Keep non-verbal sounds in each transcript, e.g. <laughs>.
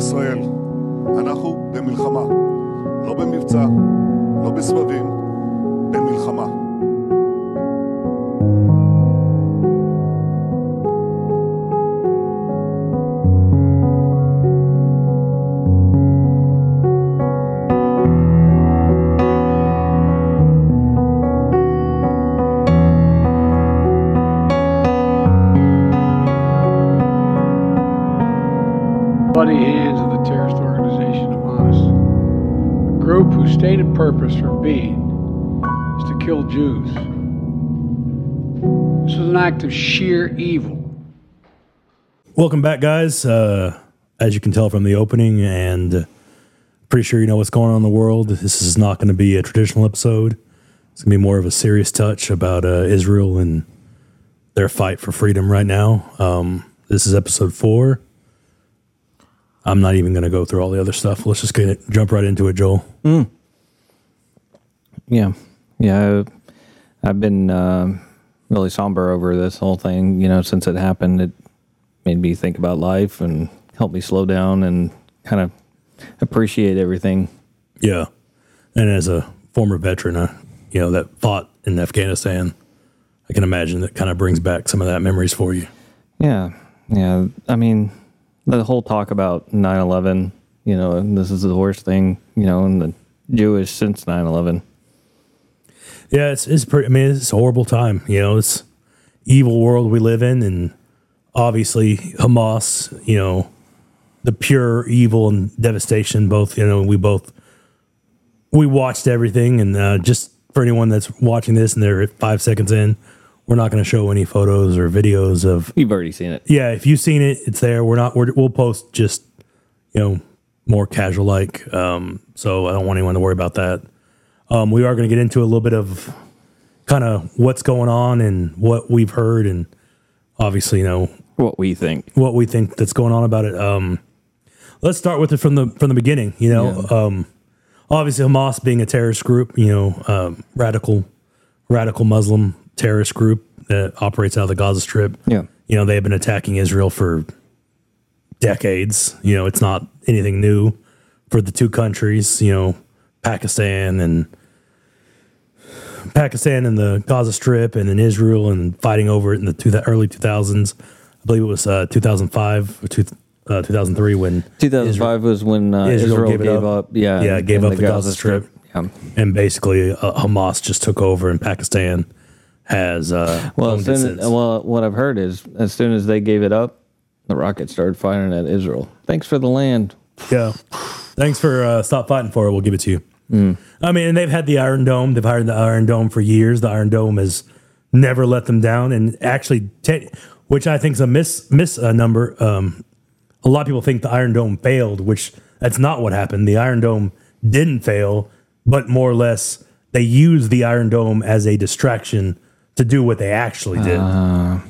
ישראל, אנחנו במלחמה. לא במבצע, לא בסבבים, במלחמה. Purpose for being is to kill Jews. This was an act of sheer evil. Welcome back, guys. Uh, as you can tell from the opening, and uh, pretty sure you know what's going on in the world. This is not going to be a traditional episode. It's going to be more of a serious touch about uh, Israel and their fight for freedom right now. Um, this is episode four. I'm not even going to go through all the other stuff. Let's just get it, jump right into it, Joel. Yeah, yeah. I've been uh, really somber over this whole thing. You know, since it happened, it made me think about life and helped me slow down and kind of appreciate everything. Yeah, and as a former veteran, uh, you know that fought in Afghanistan, I can imagine that kind of brings back some of that memories for you. Yeah, yeah. I mean, the whole talk about 9/11. You know, and this is the worst thing. You know, in the Jewish since 9/11. Yeah, it's it's pretty. I mean, it's a horrible time. You know, it's evil world we live in, and obviously Hamas. You know, the pure evil and devastation. Both. You know, we both we watched everything, and uh, just for anyone that's watching this and they're five seconds in, we're not going to show any photos or videos of. You've already seen it. Yeah, if you've seen it, it's there. We're not. We're, we'll post just you know more casual like. Um, so I don't want anyone to worry about that. Um, we are going to get into a little bit of kind of what's going on and what we've heard, and obviously, you know, What we think. what we think that's going on about it. Um, let's start with it from the from the beginning. You know, um, obviously Hamas being a terrorist group, you know, um, radical radical Muslim terrorist group that operates out of the Gaza Strip. Yeah. you know, they've been attacking Israel for decades. You know, it's not anything new for the two countries. You know, Pakistan and Pakistan and the Gaza Strip, and then Israel and fighting over it in the two, early two thousands. I believe it was uh, two thousand five or two, uh, two thousand three when 2005 was when uh, Israel Israel, gave gave, up. up. Yeah, Yeah, gave up the Gaza Strip. Yeah. and basically uh, Hamas just took over, and Pakistan has uh, Well, as since. well, what I've heard is as soon as they gave it up, the rockets started firing at Israel. Thanks for the land. Yeah. Thanks for uh, stop fighting for it. We'll give it to you. Mm. I mean, and they've had the Iron Dome. They've hired the Iron Dome for years. The Iron Dome has never let them down, and actually, te- which I think is a miss miss uh, number. Um, a lot of people think the Iron Dome failed, which that's not what happened. The Iron Dome didn't fail, but more or less they used the Iron Dome as a distraction to do what they actually did.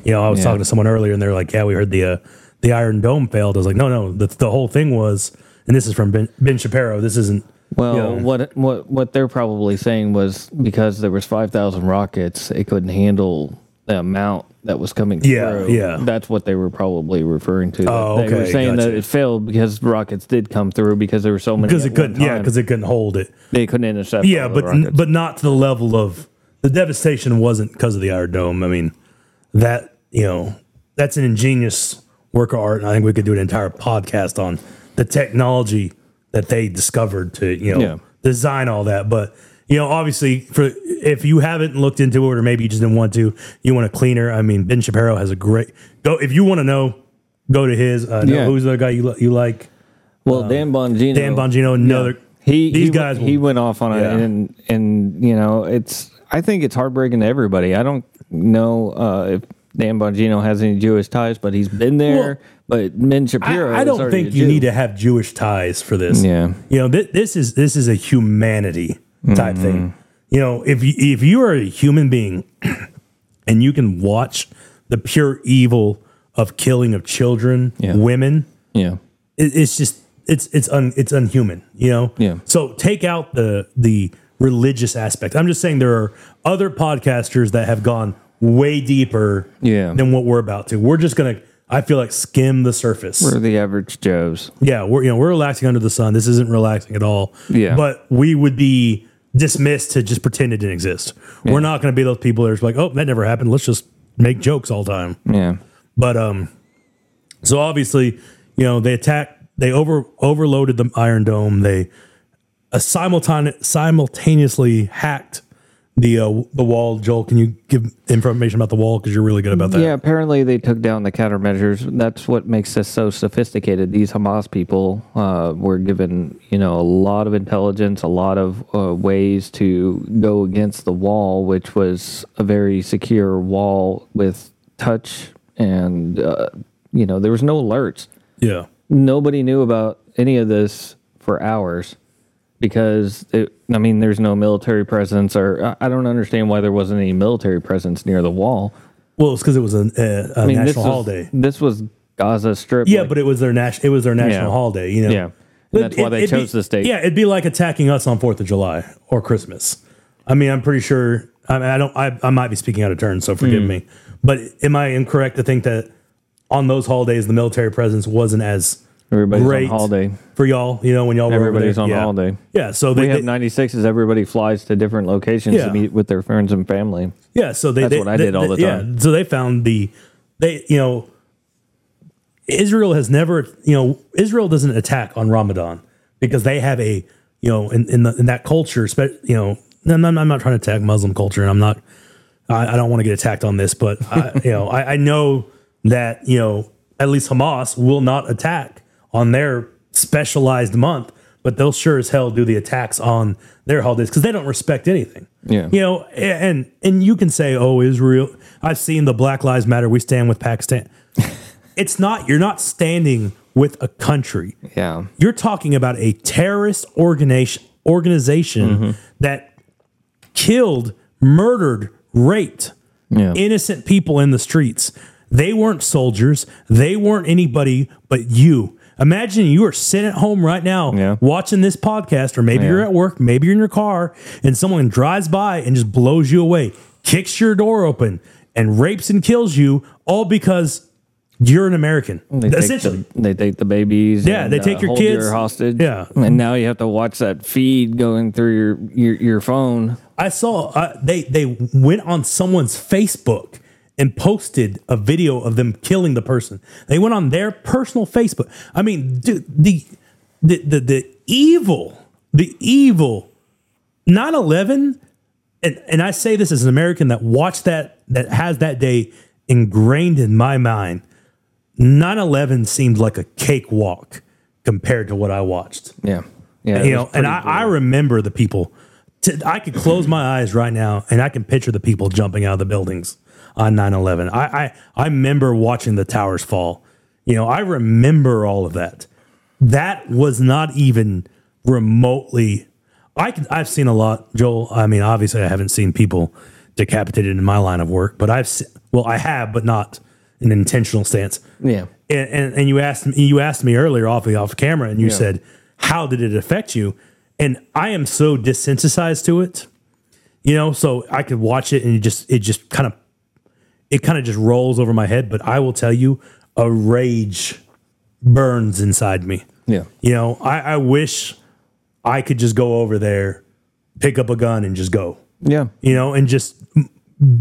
you know, I was yeah. talking to someone earlier, and they're like, "Yeah, we heard the uh, the Iron Dome failed." I was like, "No, no, the, the whole thing was." And this is from Ben, ben Shapiro. This isn't. Well, you know, what what what they're probably saying was because there was 5,000 rockets, it couldn't handle the amount that was coming Yeah, through. yeah. That's what they were probably referring to. Oh, They were saying gotcha. that it failed because rockets did come through because there were so many. because it couldn't. Yeah, because it couldn't hold it. they couldn't intercept. Yeah, but rockets. but not to the level of the devastation wasn't because of the Iron Dome. I mean, that you know that's an ingenious work of art, and I think we could do an entire podcast on the technology that they discovered to you know Yeah. design all that. But you know, obviously, for if you haven't looked into it, or maybe you just didn't want to, you want a cleaner. I mean, Ben Shapiro has a great go. If you want to know, go to his. Uh, Yeah. who's the guy you you like? well, Dan Bongino. Dan Bongino. Another. He These he, guys he went off on it, Yeah. and and you know it's. I think it's heartbreaking to everybody. I don't know uh, if Dan Bongino has any Jewish ties, but he's been there. But Ben Shapiro, I, I don't think you Jew. need to have Jewish ties for this. Yeah. you know, th- this is this is a humanity type Mm-hmm. thing. You know, if you, if you are a human being <clears throat> and you can watch the pure evil of killing of children, Yeah. women, Yeah, it, it's just it's it's un, it's unhuman. You know. Yeah. So take out the the religious aspect. I'm just saying there are other podcasters that have gone way deeper Yeah. than what we're about to. We're just gonna I feel like skim the surface. We're the average Joes. yeah, we're you know we're relaxing under the sun. This isn't relaxing at all. Yeah. but we would be dismissed to just pretend it didn't exist. We're not going to be those people that are just like, oh, that never happened. Let's just make jokes all the time. Yeah. But um, so obviously, you know, they attacked, they over overloaded the Iron Dome. They uh, simultane- simultaneously hacked the uh, the wall. Joel, can you give information about the wall because you're really good about that? Yeah, apparently they took down the countermeasures. That's what makes this so sophisticated. These Hamas people uh, were given, you know, a lot of intelligence, a lot of uh, ways to go against the wall, which was a very secure wall with touch, and uh, you know there was no alerts. yeah, Nobody knew about any of this for hours because it, I mean, there's no military presence, or I- don't understand why there wasn't any military presence near the wall. Well, it's because it was a, a, uh, a I mean, national this was, holiday. This was Gaza Strip. Yeah, like- but it was their national. It was their national Yeah. holiday. You know. Yeah. And that's why they be- chose this date. Yeah, it'd be like attacking us on Fourth of July or Christmas. I mean, I'm pretty sure. I, mean, I don't. I, I might be speaking out of turn, so forgive hmm. me. But am I incorrect to think that on those holidays the military presence wasn't as Everybody's great on holiday. for y'all? You know, when y'all were over Everybody's there? on yeah. holiday. Yeah, so We they, have they 96 as everybody flies to different locations Yeah. to meet with their friends and family. Yeah, so they That's they- what I they- did all the they- time. Yeah, so they found the they you know Israel has never you know Israel doesn't attack on Ramadan because they have a you know in in, the, in that culture spe- you know I'm not, I'm not trying to attack Muslim culture and I'm not I, I don't want to get attacked on this but I, you know I, I know that you know at least Hamas will not attack on their specialized month but they'll sure as hell do the attacks on their holidays because they don't respect anything Yeah. you know, and and you can say, "Oh, Israel." I've seen the Black Lives Matter. We stand with Pakistan. <laughs> it's not. You're not standing with a country. Yeah. You're talking about a terrorist organization organization that killed, murdered, raped Yeah. innocent people in the streets. They weren't soldiers. They weren't anybody but you. Imagine you are sitting at home right now Yeah. watching this podcast, or maybe you're at work, maybe you're in your car, and someone drives by and just blows you away, kicks your door open, and rapes and kills you, all because you're an American. They take, Essentially. the, they take the babies. Yeah, and, they take uh, your kids. hostage. Yeah. and now you have to watch that feed going through your your, your phone. I saw uh, they they went on someone's Facebook and posted a video of them killing the person. They went on their personal Facebook. I mean, dude, the the the, the evil, the evil 9/11 and and I say this as an American that watched that that has that day ingrained in my mind. 9/11 seemed like a cakewalk compared to what I watched Yeah, yeah. you know, and I, I remember the people. I could close my eyes right now and I can picture the people jumping out of the buildings on 9 11. I, I, I remember watching the towers fall. You know, I remember all of that. That was not even remotely. I can, I've seen a lot, Joel. I mean, obviously, I haven't seen people decapitated in my line of work, but I've se- well, I have, but not in an intentional stance yeah. and, and, and you asked me you asked me earlier off off camera and you Yeah. said how did it affect you and i am so desensitized to it you know so i could watch it and it just it just kind of it kind of just rolls over my head but i will tell you a rage burns inside me Yeah. you know i, I wish i could just go over there pick up a gun and just go Yeah. you know, and just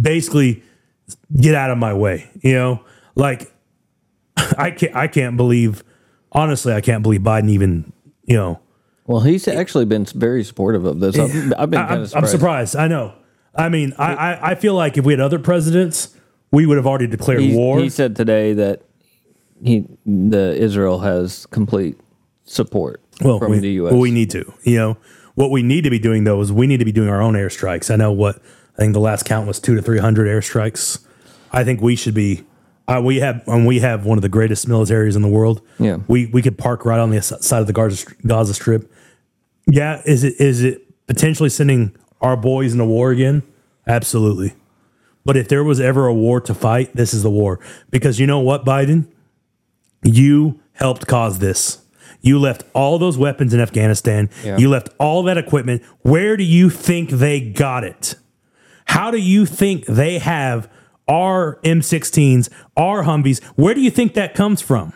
basically get out of my way, you know? Like <laughs> I can't I can't believe honestly, I can't believe Biden even, you know, Well, he's actually been very supportive of this. I've, I've been <laughs> I, kind am surprised. surprised. I know. I mean, I, I, I feel like if we had other presidents, we would have already declared He, war. he said today that he the Israel has complete support well, from we, the U.S. well, we need to. You know, what we need to be doing though is we need to be doing our own airstrikes. I know what I think the last count was two to three hundred airstrikes. I think we should be. Uh, we have and we have one of the greatest militaries in the world. Yeah. we we could park right on the s- side of the Gaza, Gaza Strip. Yeah, is it is it potentially sending our boys into war again? Absolutely. But if there was ever a war to fight, this is the war. Because you know what, Biden? You helped cause this. You left all those weapons in Afghanistan. Yeah. You left all that equipment. Where do you think they got it? How do you think they have our M16s, our Humvees. Where do you think that comes from?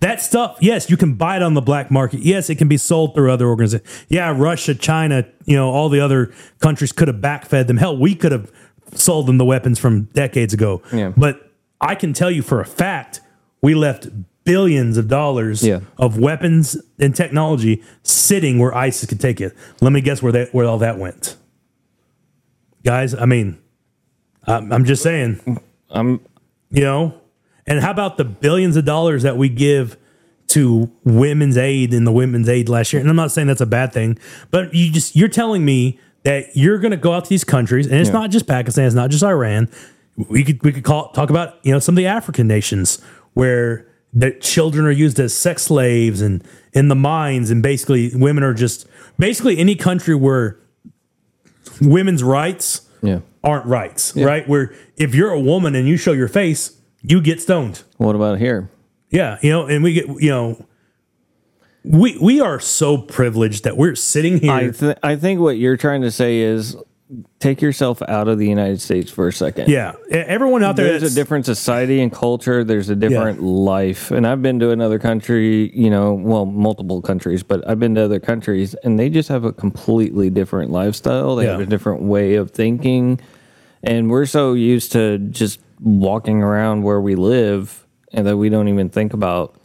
That stuff, yes, you can buy it on the black market. Yes, it can be sold through other organizations. Yeah, Russia, China, you know, all the other countries could have backfed them. Hell, we could have sold them the weapons from decades ago. Yeah. But I can tell you for a fact, we left billions of dollars Yeah. of weapons and technology sitting where ISIS could take it. Let me guess where that where all that went. Guys, I mean, I'm, I'm just saying, I'm you know, and how about the billions of dollars that we give to women's aid in the women's aid last year? And I'm not saying that's a bad thing, but you just you're telling me that you're going to go out to these countries, and it's Yeah. not just Pakistan, it's not just Iran. We could we could call talk about you know some of the African nations where the children are used as sex slaves and in the mines, and basically women are just basically any country where women's rights yeah. aren't rights, right? Where if you're a woman and you show your face, you get stoned. What about here? Yeah, you know, and we get you know, we we are so privileged that we're sitting here. I th- I think what you're trying to say is take yourself out of the United States for a second. yeah, everyone out there. There's a different society and culture. There's a different life. And I've been to another country, you know, well, multiple countries, but I've been to other countries and they just have a completely different lifestyle. They have a different way of thinking. And we're so used to just walking around where we live and that we don't even think about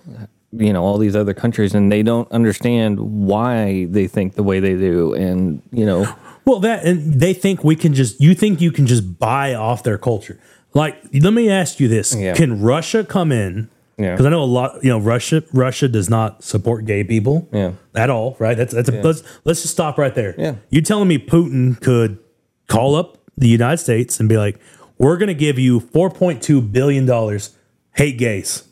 you know all these other countries and they don't understand why they think the way they do and you know Well, that and they think we can just. You think you can just buy off their culture? Like, let me ask you this: Yeah. Can Russia come in? Yeah. Because I know a lot. You know, Russia. Russia does not support gay people. Yeah. At all. Right. That's that's. A, let's let's just stop right there. Yeah. You telling me Putin could call up the United States and be like, "We're going to give you four point two billion dollars. Hate gays."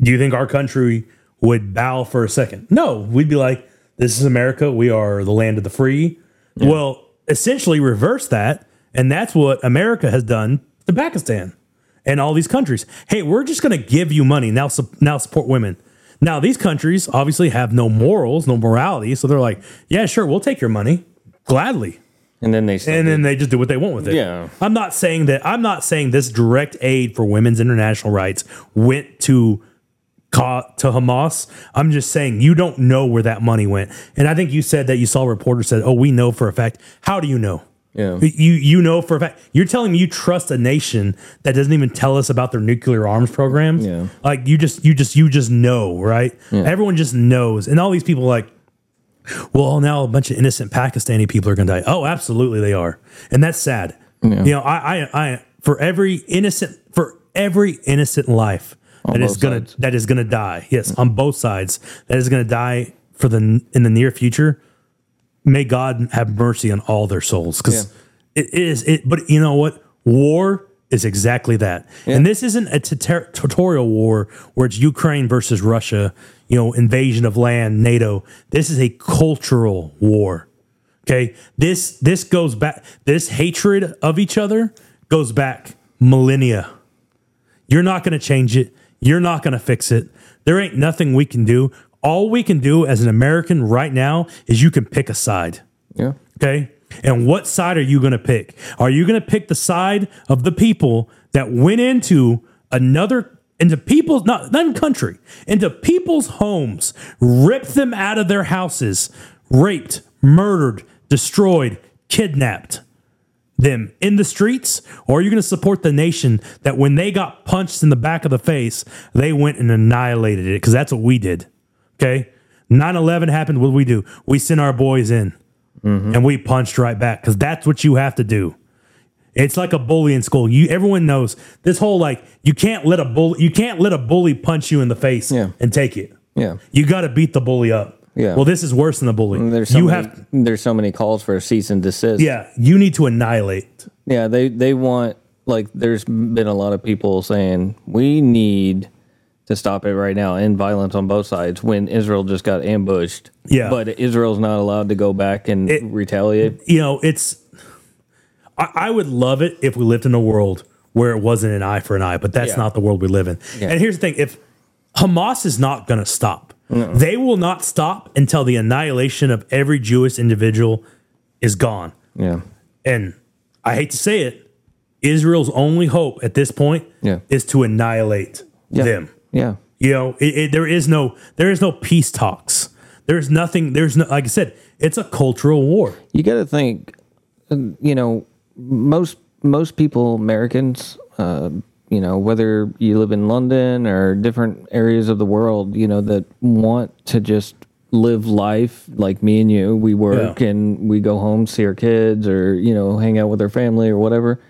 Do you think our country would bow for a second? No, we'd be like, "This is America. We are the land of the free." Well, essentially reverse that, and that's what America has done to Pakistan and all these countries. Hey, we're just going to give you money now. Su- now support women. Now these countries obviously have no morals, no morality, so they're like, "Yeah, sure, we'll take your money gladly." and then they and then they just do what they want with it. Yeah. I'm not saying that. I'm not saying this direct aid for women's international rights went to to Hamas. I'm just saying you don't know where that money went. And I think you said that you saw a reporter said, "Oh, we know for a fact." How do you know? Yeah. You you know for a fact. You're telling me you trust a nation that doesn't even tell us about their nuclear arms programs. Yeah. Like you just you just you just know, right? Everyone just knows. And all these people like well, now a bunch of innocent Pakistani people are going to die. Oh, absolutely, they are, and that's sad. You know, I, I, I, for every innocent, for every innocent life that is gonna sides. that is gonna die. Yes, on both sides, that is gonna die for the in the near future. May God have mercy on all their souls, because it is it. But you know what? War is exactly that, and this isn't a territorial war where it's Ukraine versus Russia. You know, invasion of land, NATO. This is a cultural war. Okay, this this goes back. This hatred of each other goes back millennia. You're not going to change it. You're not going to fix it. There ain't nothing we can do. All we can do as an American right now is you can pick a side. yeah Okay. And what side are you going to pick? Are you going to pick the side of the people that went into another, into people's, not, not country, into people's homes, ripped them out of their houses, raped, murdered, destroyed, kidnapped them in the streets? Or you're you going to support the nation that when they got punched in the back of the face, they went and annihilated it? Because that's what we did. Okay. 9 11 happened. What did we do? We sent our boys in mm-hmm. and we punched right back because that's what you have to do. It's like a bully in school. You everyone knows this whole like you can't let a bully you can't let a bully punch you in the face Yeah. and take it. yeah You got to beat the bully up. Yeah. Well, this is worse than the bully. there's so you many, have there's so many calls for a cease and desist yeah. You need to annihilate. Yeah, they they want like there's been a lot of people saying we need to stop it right now and violence on both sides when Israel just got ambushed. Yeah. But Israel's not allowed to go back and It- retaliate. you know, it's. I, I would love it if we lived in a world where it wasn't an eye for an eye, but that's Yeah. not the world we live in. Yeah. And here's the thing: if Hamas is not going to they will not stop until the annihilation of every Jewish individual is gone. Yeah. And I hate to say it, Israel's only hope at this point Yeah. is to annihilate Yeah. them. Yeah. You know, it, it, there is no there is no peace talks. There's nothing. There's no like I said. It's a cultural war. You got to think, you know, most most people, Americans, uh, you know, whether you live in London or different areas of the world, you know, that want to just live life like me and you. We work Yeah. and we go home, see our kids, or you know, hang out with our family or whatever.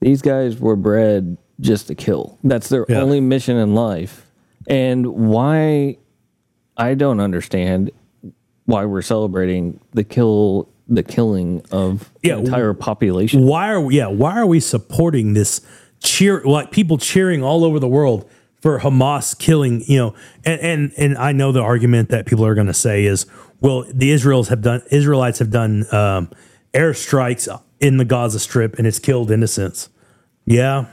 These guys were bred just to kill. That's their Yeah. only mission in life. And why I don't understand why we're celebrating the kill the killing of Yeah, the entire population. Why are we, yeah? Why are we supporting this cheer? Like people cheering all over the world for Hamas killing. You know, and and and I know the argument that people are going to say is, well, the Israels have done Israelites have done um, airstrikes in the Gaza Strip and it's killed innocents. Yeah.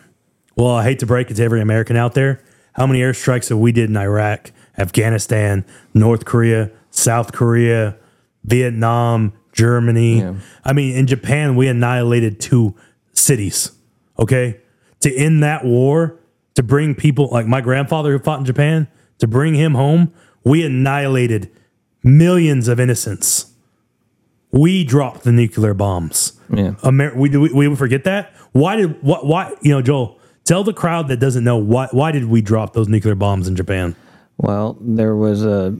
Well, I hate to break it to every American out there. How many airstrikes have we did in Iraq, Afghanistan, North Korea, South Korea, Vietnam, Germany? Yeah. I mean, in Japan, we annihilated two cities. Okay. To end that war, to bring people like my grandfather who fought in Japan, to bring him home, we annihilated millions of innocents. We dropped the nuclear bombs. Yeah. Amer- we, we we forget that. Why did what why you know Joel? Tell the crowd that doesn't know why why did we drop those nuclear bombs in Japan? Well, there was a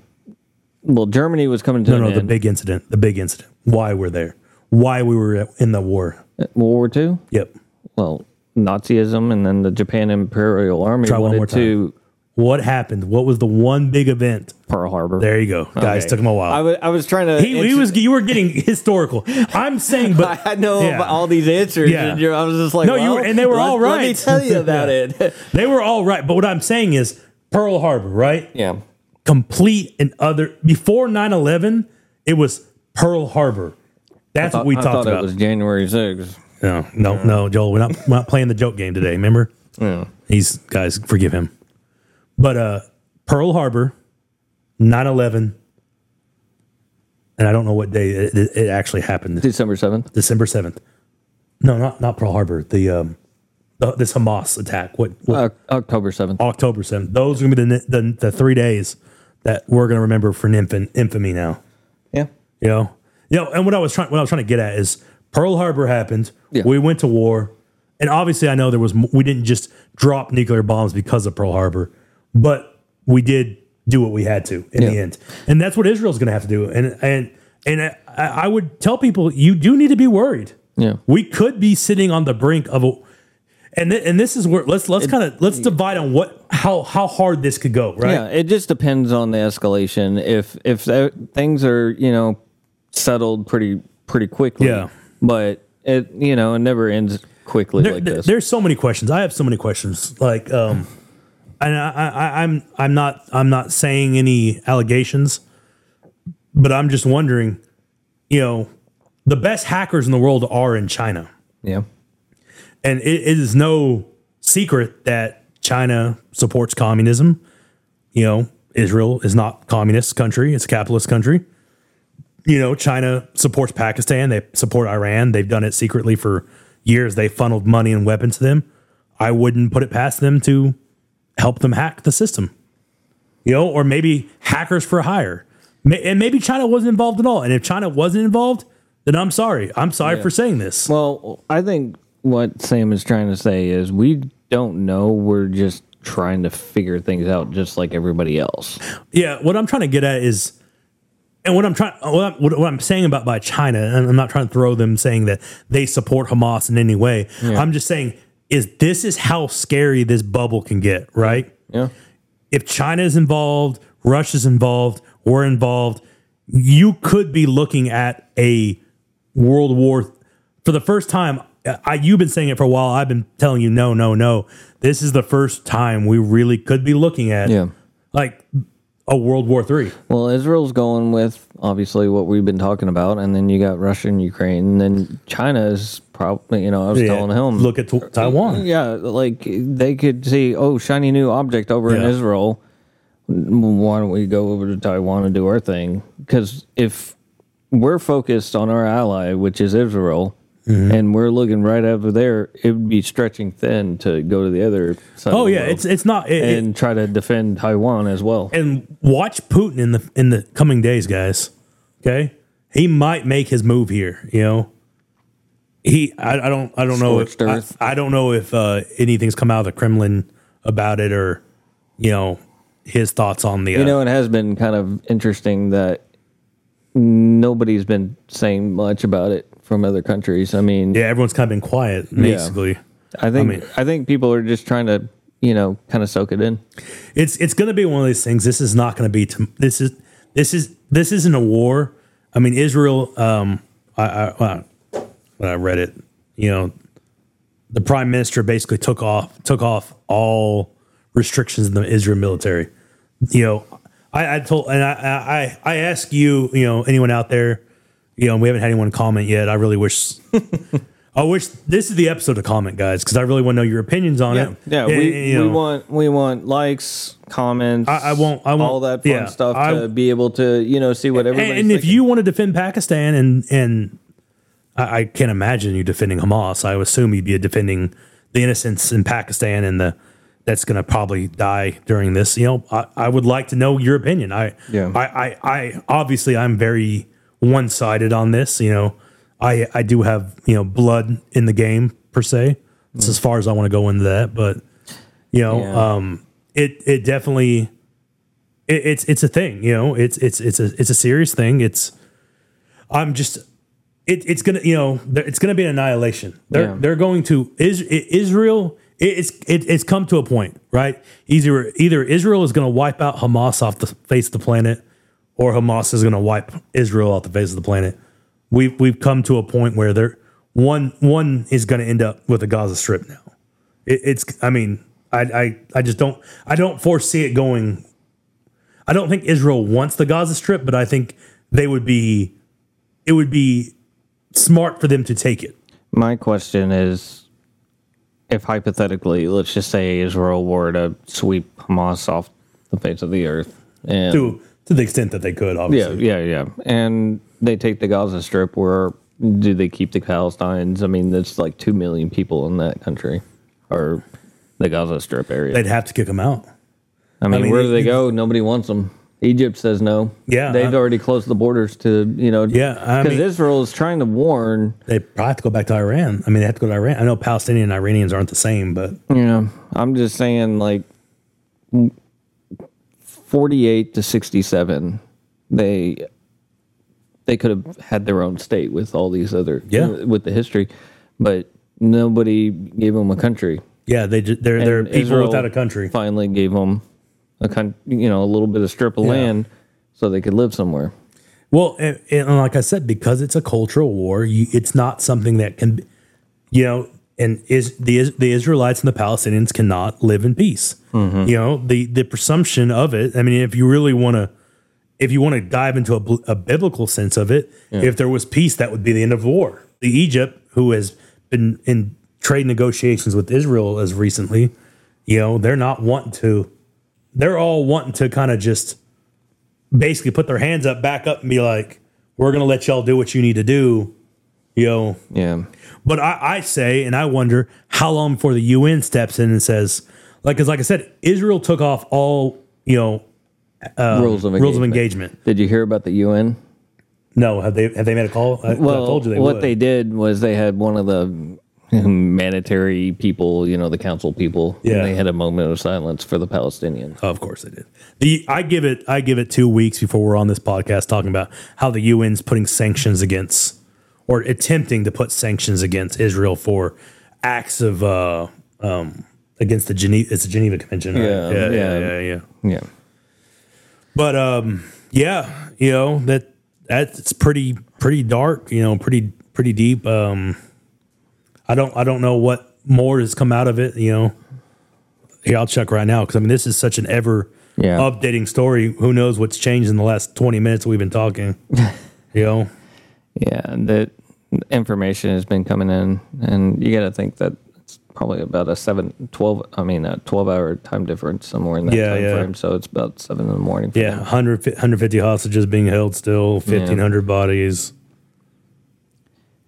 well, Germany was coming to No, no, the big incident. The big incident. Why we're there. Why we were in the war. World War II. Yep. Well, Nazism, and then the Japan Imperial Army Try one wanted more to What happened? What was the one big event? Pearl Harbor. There you go, guys. Okay. Took him a I while. was I was trying to. he, he was. You were getting <laughs> historical. I'm saying, but <laughs> I know Yeah. about all these answers, Yeah. and you're, I was just like, No, you well, were- and they were let- all Let me right. tell you <laughs> about Yeah. it. they were all right. But what I'm saying is Pearl Harbor, right? yeah, Complete and other before 9/11, it was Pearl Harbor. That's what we I talked thought about. it was January 6th. No, no, no, Joel. We're not, we're not playing the joke game today. Remember? Yeah. He's guys, forgive him. But uh Pearl Harbor, 9-11, and I don't know what day it, it, it actually happened. December 7th. December seventh. No, not not Pearl Harbor. The um, the, this Hamas attack. What, what Uh, October 7th. October seventh? Those are gonna be the, the the three days that we're gonna remember for infamy, infamy now. Yeah. You know, you know, and what I was trying, what I was trying to get at is Pearl Harbor happened. Yeah. We went to war, and obviously, I know there was we didn't just drop nuclear bombs because of Pearl Harbor, but we did do what we had to in the end, and that's what Israel's going to have to do. And and and I, I would tell people you do need to be worried. Yeah. we could be sitting on the brink of a. And, th- and this is where let's let's kind of let's divide on what how how hard this could go right Yeah, it just depends on the escalation. If if things are you know settled pretty pretty quickly, Yeah. But it you know it never ends quickly There- like this. There's so many questions. I have so many questions. Like, um, and I, I, I'm I'm not I'm not saying any allegations, but I'm just wondering. You know, the best hackers in the world are in China, yeah, and it, it is no secret that China supports communism. You know, Israel is not a communist country; it's a capitalist country. You know, China supports Pakistan. They support Iran. They've done it secretly for years. They funneled money and weapons to them. I wouldn't put it past them to help them hack the system. You know, or maybe hackers for hire. And maybe China wasn't involved at all. And if China wasn't involved, then I'm sorry. I'm sorry for saying this. Well, I think what Sam is trying to say is we don't know. We're just trying to figure things out, just like everybody else. Yeah, what I'm trying to get at is, and what I'm trying, what I'm, what, I'm saying about by China, and I'm not trying to throw them saying that they support Hamas in any way. I'm just saying is this is how scary this bubble can get, right? Yeah, If China is involved, Russia's involved, we're involved, you could be looking at a world war for the first time. I, you've been saying it for a while. I've been telling you, no, no, no. This is the first time we really could be looking at, Yeah. like a World War Three. Well, Israel's going with obviously what we've been talking about, and then you got Russia and Ukraine, and then China is probably you know I was Yeah, telling him Look at T- Taiwan. Yeah, like they could see, oh, shiny new object over in Israel. Why don't we go over to Taiwan and do our thing? Because if we're focused on our ally, which is Israel, and we're looking right over there, it would be stretching thin to go to the other side. Oh of the yeah, it's it's not. It, it- and try to defend Taiwan as well. and watch Putin in the in the coming days, guys. Okay, he might make his move here. You know, he. I, I don't. I don't know. If. I, I don't know if uh, anything's come out of the Kremlin about it, or you know, his thoughts on the. Uh, You know, it has been kind of interesting that nobody's been saying much about it from other countries. I mean, yeah, everyone's kind of been quiet, basically. I think I, mean- think people are just trying to, you know, kind of soak it in. It's it's going to be one of these things. This is not going to be. To, this is this is this isn't a war. I mean, Israel. Um, I, I when I read it, you know, the prime minister basically took off took off all restrictions in the Israel military. You know, I, I told and I, I I ask you, you know, anyone out there, you know, we haven't had anyone comment yet. I really wish. <laughs> I wish this is the episode to comment, guys, because I really want to know your opinions on it. Yeah, And, we, you we want we want likes, comments. I- I won't- I won't- all that fun yeah, stuff I- to be able to you know see what everybody. and, and if you want to defend Pakistan and and I, I can't imagine you defending Hamas. I assume you'd be defending the innocents in Pakistan and the that's going to probably die during this. You know, I, I would like to know your opinion. I Yeah. I, I, I obviously I'm very one sided on this. You know, I I do have you know blood in the game per se. It's as far as I want to go into that, but you know, Yeah. um, it it definitely it, it's it's a thing. You know, it's it's it's a it's a serious thing. It's I'm just it, it's gonna you know it's gonna be an annihilation. They're Yeah. they're going to is Israel. It's it, it's come to a point, right? Either either Israel is going to wipe out Hamas off the face of the planet, or Hamas is going to wipe Israel off the face of the planet. We've we've come to a point where there one one is going to end up with the Gaza Strip now. It, it's I mean I, I I just don't I don't foresee it going. I don't think Israel wants the Gaza Strip, but I think they would be it would be smart for them to take it. My question is if hypothetically, let's just say Israel were to sweep Hamas off the face of the earth and to to the extent that they could. Obviously, yeah, yeah. Yeah. And they take the Gaza Strip where do they keep the Palestinians? I mean, there's like 2 million people in that country or the Gaza Strip area. they'd have to kick them out. I mean, mean, where do they go? Nobody wants them. Egypt says no. Yeah, they've I- already closed the borders to you know. Yeah, because Israel is trying to warn. They probably have to go back to Iran. I mean, they have to go to Iran. I know Palestinian and Iranians aren't the same, but You know, I'm just saying, like, 48 to 67, they they could have had their own state with all these other Yeah. with the history, but nobody gave them a country. yeah, they ju- they're they're people Israel without a country. Finally, gave them a con- you know a little bit of strip of Yeah. land so they could live somewhere. Well, and, and like I said, because it's a cultural war, you, it's not something that can, you know, and is the the Israelites and the Palestinians cannot live in peace. Mm-hmm. You know, the the presumption of it. I mean, if you really want to, if you want to dive into a, a biblical sense of it, if there was peace, that would be the end of war. The Egypt, who has been in trade negotiations with Israel as recently, you know, they're not wanting to. They're all wanting to kind of just basically put their hands up, back up, and be like, "We're going to let y'all do what you need to do," know. Yeah, But I, I say, and I wonder how long before the UN steps in and says, like, because like I said, Israel took off all you know um, rules of engagement. rules of engagement. Did you hear about the UN? No, have they have they made a call? I, I Well, told you they what would. they did was they had one of the humanitarian people, you know, the council people. and Yeah. they had a moment of silence for the Palestinians. Oh, of course they did. The I give it I give it two weeks before we're on this podcast talking about how the UN's putting sanctions against or attempting to put sanctions against Israel for acts of uh um against the Geneva it's a Geneva Convention. Right? Yeah, yeah, yeah, yeah. yeah, yeah. Yeah. But um yeah, you know, that that's pretty pretty dark, you know, pretty pretty deep. Um I don't I don't know what more has come out of it, you know. Here, I'll check right now because I mean this is such an ever Yeah. updating story. Who knows what's changed in the last twenty minutes we've been talking. <laughs> you know? Yeah, the information has been coming in, and you got to think that it's probably about a 7, 12, I mean, a 12 hour time difference somewhere in that Yeah, time yeah. frame. So it's about 7 in the morning. Yeah, them. 100, 150 hostages being held still, fifteen hundred bodies.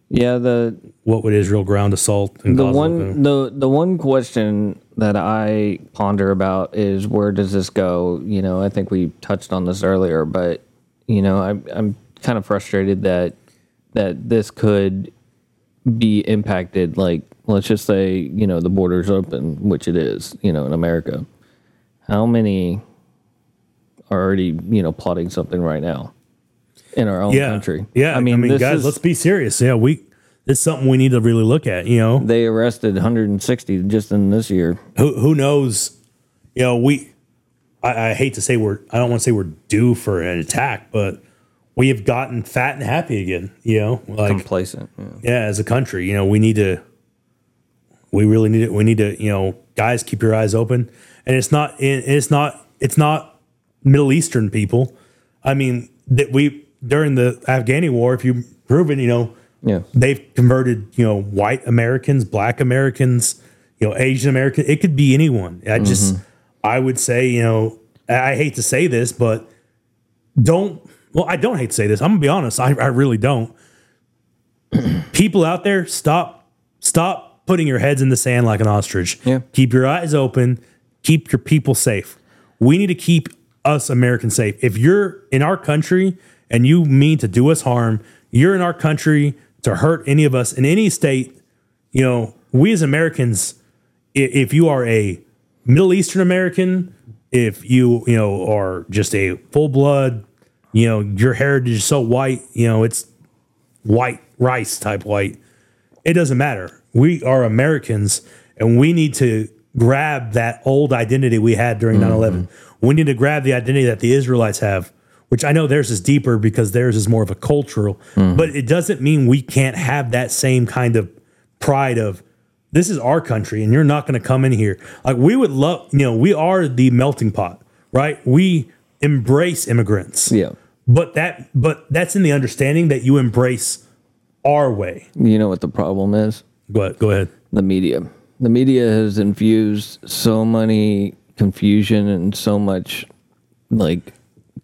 Yeah, the What would Israel ground assault the Gaza one the the one question that I ponder about is where does this go? You know, I think we touched on this earlier, but you know, I'm I'm kind of frustrated that that this could be impacted. Like, let's just say you know the borders open, which it is. You know, in America, how many are already you know plotting something right now in our own yeah, country? Yeah, I mean, this guys, is, let's be serious. Yeah, we it's something we need to really look at. You know, they arrested 160 just in this year. who who knows? You know, we. I, I hate to say we're. I don't want to say we're due for an attack, but we have gotten fat and happy again. You know, like complacent. Yeah. yeah, as a country, you know, we need to. We really need it. We need to, you know, guys, keep your eyes open. And it's not. It's not. It's not Middle Eastern people. I mean, that we during the Afghani war, if you've proven, you know, Yeah. they've converted, you know, white Americans, black Americans, you know, Asian American. It could be anyone. I just, mm-hmm. I would say, you know, I hate to say this, but don't. Well, I don't hate to say this. I'm gonna be honest. I, I really don't. <clears throat> People out there, stop, stop putting your heads in the sand like an ostrich. Yeah. Keep your eyes open. Keep your people safe. We need to keep us Americans safe. If you're in our country and you mean to do us harm, you're in our country to hurt any of us in any state. You know, we as Americans, if you are a Middle Eastern American, if you you know are just a full blood, you know your heritage is so white, you know it's white rice type white. It doesn't matter. We are Americans, and we need to grab that old identity we had during 9-11. Mm-hmm. We need to grab the identity that the Israelites have, which I know theirs is deeper because theirs is more of a cultural, mm-hmm. but it doesn't mean we can't have that same kind of pride of this is our country and you're not going to come in here. Like we would love, you know, we are the melting pot, right? We embrace immigrants. Yeah. But that but that's in the understanding that you embrace our way. You know what the problem is? Go ahead. Go ahead. The media. The media has infused so many confusion and so much like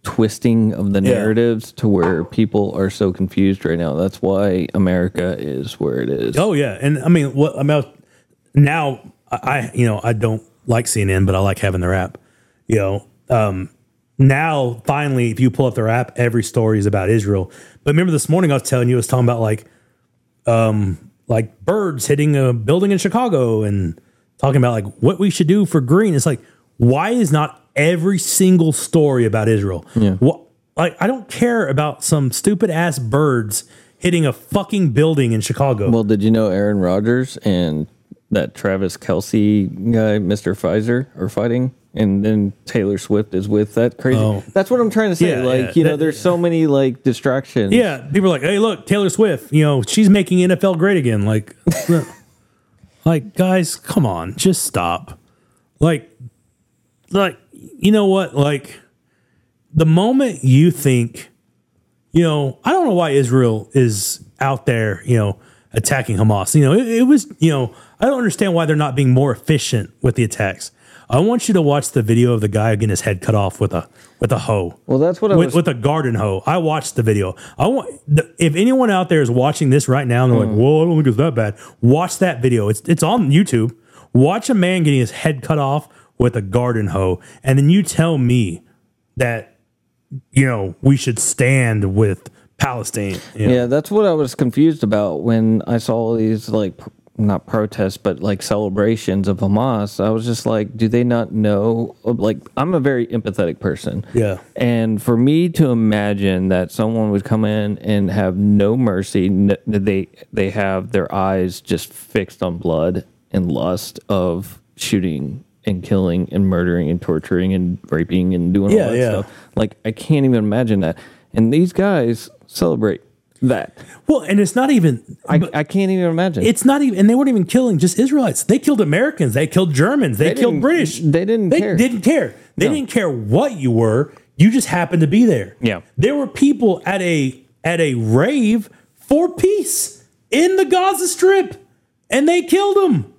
twisting of the Yeah. narratives to where people are so confused right now. That's why America is where it is. Oh yeah, and I mean, what I mean, now I I- you know I don't like CNN, but I like having their app. You know, um, now finally, if you pull up their app, every story is about Israel. But remember this morning I was telling you, I was talking about like, um, like birds hitting a building in Chicago and talking about like what we should do for green. It's like, why is not every single story about Israel? Yeah. What like I don't care about some stupid ass birds hitting a fucking building in Chicago. Well, did you know Aaron Rodgers and that Travis Kelce guy, Mr. Pfizer, are fighting? And then Taylor Swift is with that crazy. Oh. That's what I'm trying to say. Yeah, like, yeah. you know, That- there's so many like distractions. Yeah, people are like, "Hey, look, Taylor Swift. You know, she's making NFL great again." Like, <laughs> like guys, come on, just stop. Like, like you know what? Like, the moment you think, you know, I don't know why Israel is out there, you know, attacking Hamas. You know, it, it was, you know, I don't understand why they're not being more efficient with the attacks. I want you to watch the video of the guy getting his head cut off with a with a hoe Well, that's what I with, was. with a garden hoe. I watched the video. I want the, if anyone out there is watching this right now and they're like, hmm. "Whoa, I don't think it's that bad." Watch that video. It's it's on YouTube. Watch a man getting his head cut off with a garden hoe, and then you tell me that you know we should stand with Palestine. you know? Yeah, that's what I was confused about when I saw all these like not protests but like celebrations of Hamas. I was just like, do they not know? Like, I'm a very empathetic person. Yeah. And for me to imagine that someone would come in and have no mercy, n- they they have their eyes just fixed on blood and lust of shooting and killing and murdering and torturing and raping and doing Yeah, all that yeah. stuff. Like I can't even imagine that. And these guys celebrate that. Well, and it's not even. I, I can't even imagine. It's not even, and they weren't even killing just Israelites. They killed Americans. They killed Germans. They, They killed didn't- British. they didn't They care. didn't care. They No. didn't care what you were. You just happened to be there. Yeah. There were people at a at a rave for peace in the Gaza Strip, and they killed them.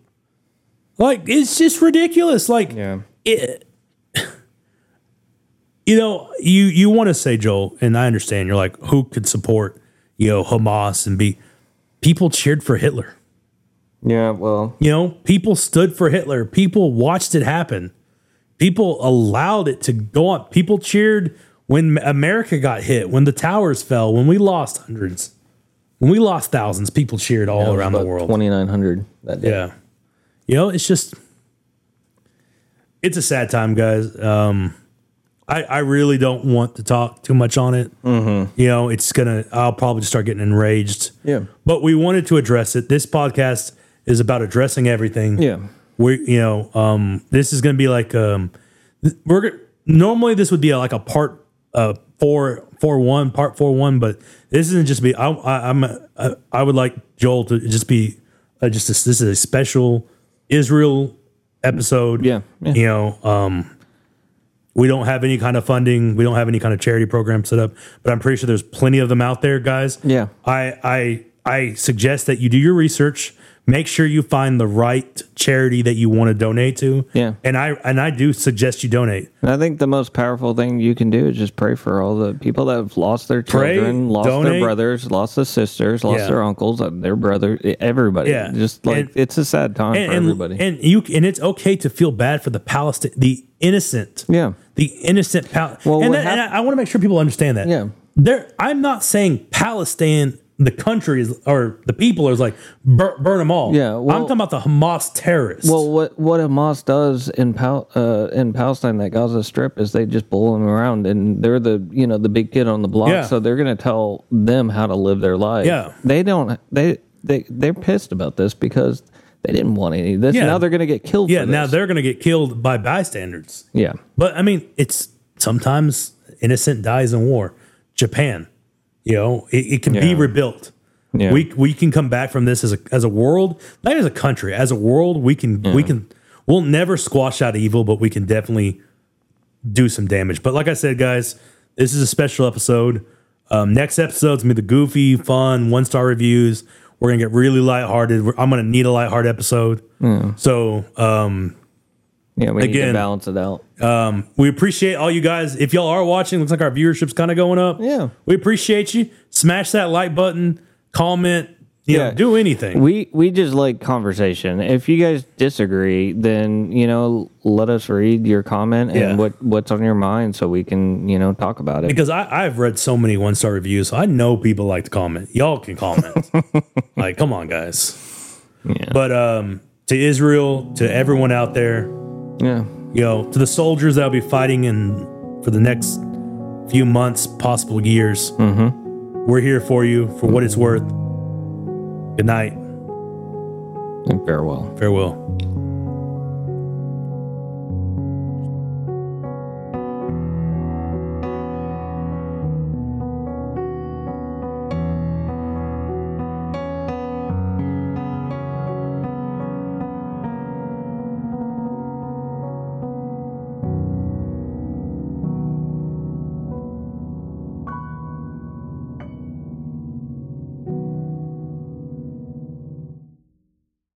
Like it's just ridiculous. Like Yeah. it, <laughs> you know, you you want to say Joel, and I understand. You're like, who could support you know Hamas and be people cheered for Hitler. Yeah, well, You know, people stood for Hitler. People watched it happen. People allowed it to go on. People cheered when America got hit, when the towers fell, when we lost hundreds, when we lost thousands. People cheered all around the world. twenty nine hundred that day. Yeah. You know, it's just it's a sad time, guys. Um I, I really don't want to talk too much on it. Mm-hmm. You know, it's gonna. I'll probably just start getting enraged. Yeah. But we wanted to address it. This podcast is about addressing everything. Yeah. We, you know, um, this is gonna be like, um, we're normally this would be a, like a part uh four four one part four one, but this isn't just be. I, I I'm I, I would like Joel to just be uh, just this, this is a special Israel episode. Yeah, yeah. You know, um, we don't have any kind of funding. We don't have any kind of charity program set up, but I'm pretty sure there's plenty of them out there, guys. Yeah. I I I suggest that you do your research. Make sure you find the right charity that you want to donate to. Yeah. And I and I do suggest you donate. And I think the most powerful thing you can do is just pray for all the people that have lost their Pray, children, lost donate. their brothers, lost their sisters, lost Yeah. their uncles, uh, their brother, everybody. Yeah. Just like And- it's a sad time And for and, everybody. and you and it's okay to feel bad for the Palestine the innocent. yeah. The innocent Pal- Well, and, what that- and hap- I, want to make sure people understand that. Yeah. There I'm not saying Palestine the country is or the people is like bur- burn them all. Yeah, well- I'm talking about the Hamas terrorists. Well, what what Hamas does in Pal- uh, in Palestine, that Gaza Strip, is they just bull them around, and they're the you know the big kid on the block, Yeah. so they're going to tell them how to live their life. Yeah. they don't they they they're pissed about this because they didn't want any of this. Yeah. Now they're going to get killed. yeah, now they're going to get killed by bystanders. yeah But I mean, it's sometimes innocent dies in war. Japan, you know, it, it can be rebuilt. Yeah. We we can come back from this as a as a world, not as a country, as a world. We can we can we'll never squash out evil, but we can definitely do some damage. But like I said, guys, this is a special episode. Um, next episode's gonna be the goofy, fun, one star reviews. We're gonna get really lighthearted. We're, I'm gonna need a lighthearted episode. So um, yeah. We need Again- to balance it out. we appreciate all you guys. If y'all are watching, looks like our viewership's kind of going up. Yeah. We appreciate you. Smash that like button, comment, you know, Yeah. do anything. We we just like conversation. If you guys disagree, then you know let us read your comment and Yeah. what what's on your mind, so we can you know talk about it. because I, I've read so many one star reviews, so I know people like to comment. Y'all can comment. <laughs> like, come on, guys. Yeah. But um, to Israel, to everyone out there, Yeah. you know, to the soldiers that'll be fighting in for the next few months, possible years. Mm-hmm. We're here for you for what it's worth. Good night. And farewell. Farewell.